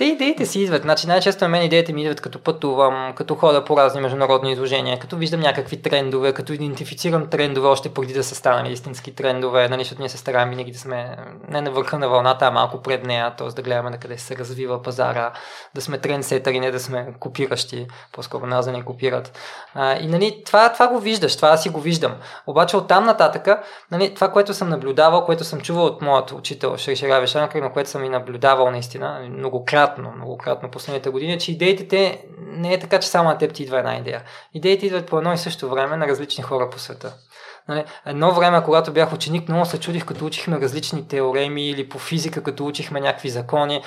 Те идеите си идват. Значи най-често на мен идеите ми идват като пътувам, като хода по разни международни изложения, като виждам някакви трендове, като идентифицирам трендове още преди да са станали истински трендове, нали, защото ние се стараем винаги да сме не на върха на вълната, а малко пред нея, т.е. да гледаме на къде се развива пазара, да сме трендсетъри, не да сме копиращи, по-скоро нас да не копират. А, и нали, това, това го виждаш, това си го виждам. Обаче от там нататъка, нали, това, което съм наблюдавал, което съм чувал от моят учител Шершера Вешанка, на което съм и наблюдавал наистина, многократно, многократно последните години, че идеите те не е така, че само на теб ти идва една идея. Идеите идват по едно и също време на различни хора по света. Нали, едно време, когато бях ученик, много се чудих, като учихме различни теореми или по физика, като учихме някакви закони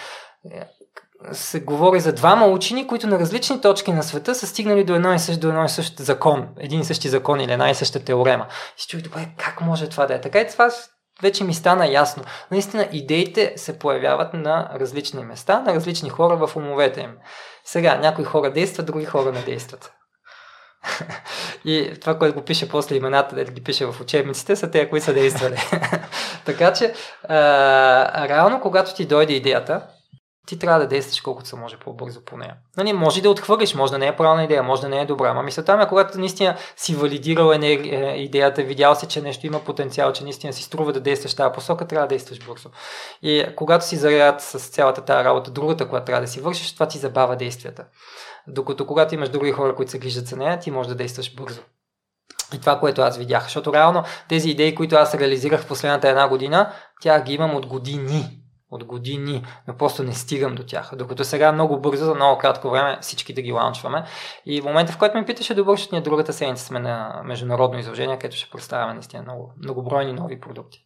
се говори за двама учени, които на различни точки на света са стигнали до едно и също, до едно и същ закон, един и същи закон или една и съща теорема. И си чух, добре, как може това да е? Така и това вече ми стана ясно. Наистина, идеите се появяват на различни места, на различни хора в умовете им. Сега, някои хора действат, други хора не действат. И това, което го пише после имената, да ги пише в учебниците, са те, които са действали. така че, а, реално, когато ти дойде идеята, ти трябва да действаш колкото се може по-бързо по нея. Нали, може да отхвърлиш, може да не е правилна идея, може да не е добра. Ама мисълта ми е, когато наистина си валидирал е, идеята, видял си, че нещо има потенциал, че наистина си струва да действаш тази посока, трябва да действаш бързо. И когато си заряд с цялата тази работа, другата, която трябва да си вършиш, това ти забава действията. Докато когато имаш други хора, които се грижат за нея, ти можеш да действаш бързо. И това, което аз видях. Защото реално тези идеи, които аз реализирах в последната една година, тях ги имам от години от години, но просто не стигам до тях. Докато сега много бързо, за много кратко време всички да ги лаунчваме. И в момента, в който ме питаше добър, ние другата седмица сме на международно изложение, където ще представяме наистина много, многобройни нови продукти.